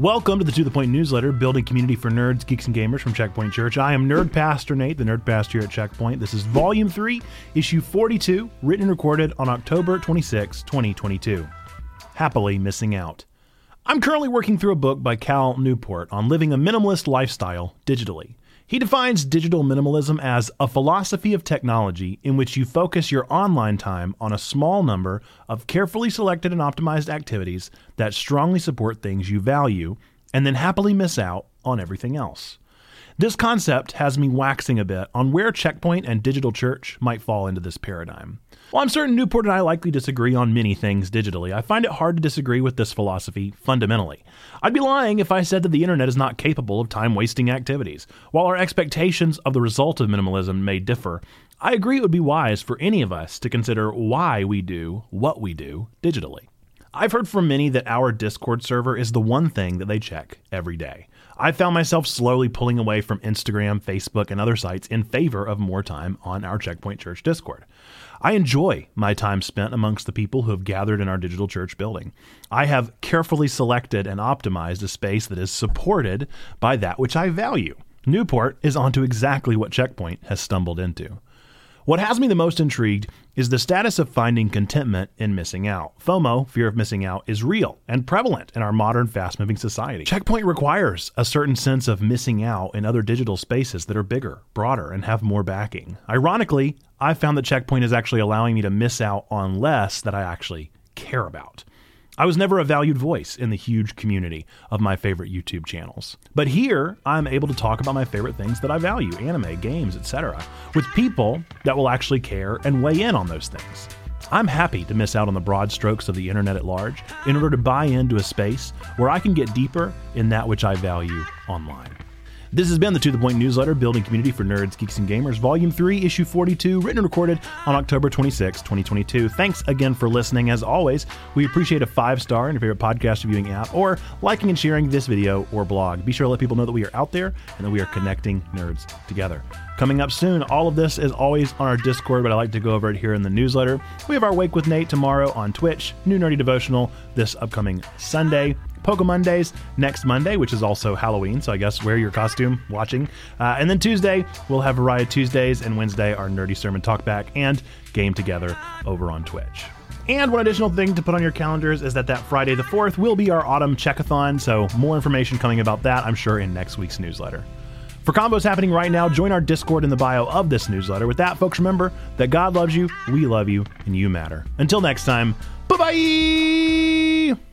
Welcome to the To The Point newsletter, building community for nerds, geeks, and gamers from Checkpoint Church. I am Nerd Pastor Nate, the Nerd Pastor here at Checkpoint. This is Volume 3, Issue 42, written and recorded on October 26, 2022. Happily Missing Out. I'm currently working through a book by Cal Newport on living a minimalist lifestyle digitally. He defines digital minimalism as a philosophy of technology in which you focus your online time on a small number of carefully selected and optimized activities that strongly support things you value, and then happily miss out on everything else. This concept has me waxing a bit on where Checkpoint and Digital Church might fall into this paradigm. While I'm certain Newport and I likely disagree on many things digitally, I find it hard to disagree with this philosophy fundamentally. I'd be lying if I said that the internet is not capable of time wasting activities. While our expectations of the result of minimalism may differ, I agree it would be wise for any of us to consider why we do what we do digitally. I've heard from many that our Discord server is the one thing that they check every day. I found myself slowly pulling away from Instagram, Facebook, and other sites in favor of more time on our Checkpoint Church Discord. I enjoy my time spent amongst the people who have gathered in our digital church building. I have carefully selected and optimized a space that is supported by that which I value. Newport is onto exactly what Checkpoint has stumbled into. What has me the most intrigued is the status of finding contentment in missing out. FOMO, fear of missing out, is real and prevalent in our modern fast moving society. Checkpoint requires a certain sense of missing out in other digital spaces that are bigger, broader, and have more backing. Ironically, I've found that Checkpoint is actually allowing me to miss out on less that I actually care about. I was never a valued voice in the huge community of my favorite YouTube channels. But here, I'm able to talk about my favorite things that I value anime, games, etc. with people that will actually care and weigh in on those things. I'm happy to miss out on the broad strokes of the internet at large in order to buy into a space where I can get deeper in that which I value online. This has been the To The Point newsletter, Building Community for Nerds, Geeks, and Gamers, Volume 3, Issue 42, written and recorded on October 26, 2022. Thanks again for listening. As always, we appreciate a five star in your favorite podcast viewing app or liking and sharing this video or blog. Be sure to let people know that we are out there and that we are connecting nerds together. Coming up soon, all of this is always on our Discord, but I like to go over it here in the newsletter. We have our Wake with Nate tomorrow on Twitch, New Nerdy Devotional this upcoming Sunday. Poke Mondays next Monday, which is also Halloween, so I guess wear your costume watching. Uh, and then Tuesday, we'll have Riot Tuesdays, and Wednesday, our Nerdy Sermon Talkback and Game Together over on Twitch. And one additional thing to put on your calendars is that that Friday the 4th will be our Autumn Checkathon, so more information coming about that, I'm sure, in next week's newsletter. For combos happening right now, join our Discord in the bio of this newsletter. With that, folks, remember that God loves you, we love you, and you matter. Until next time, bye bye!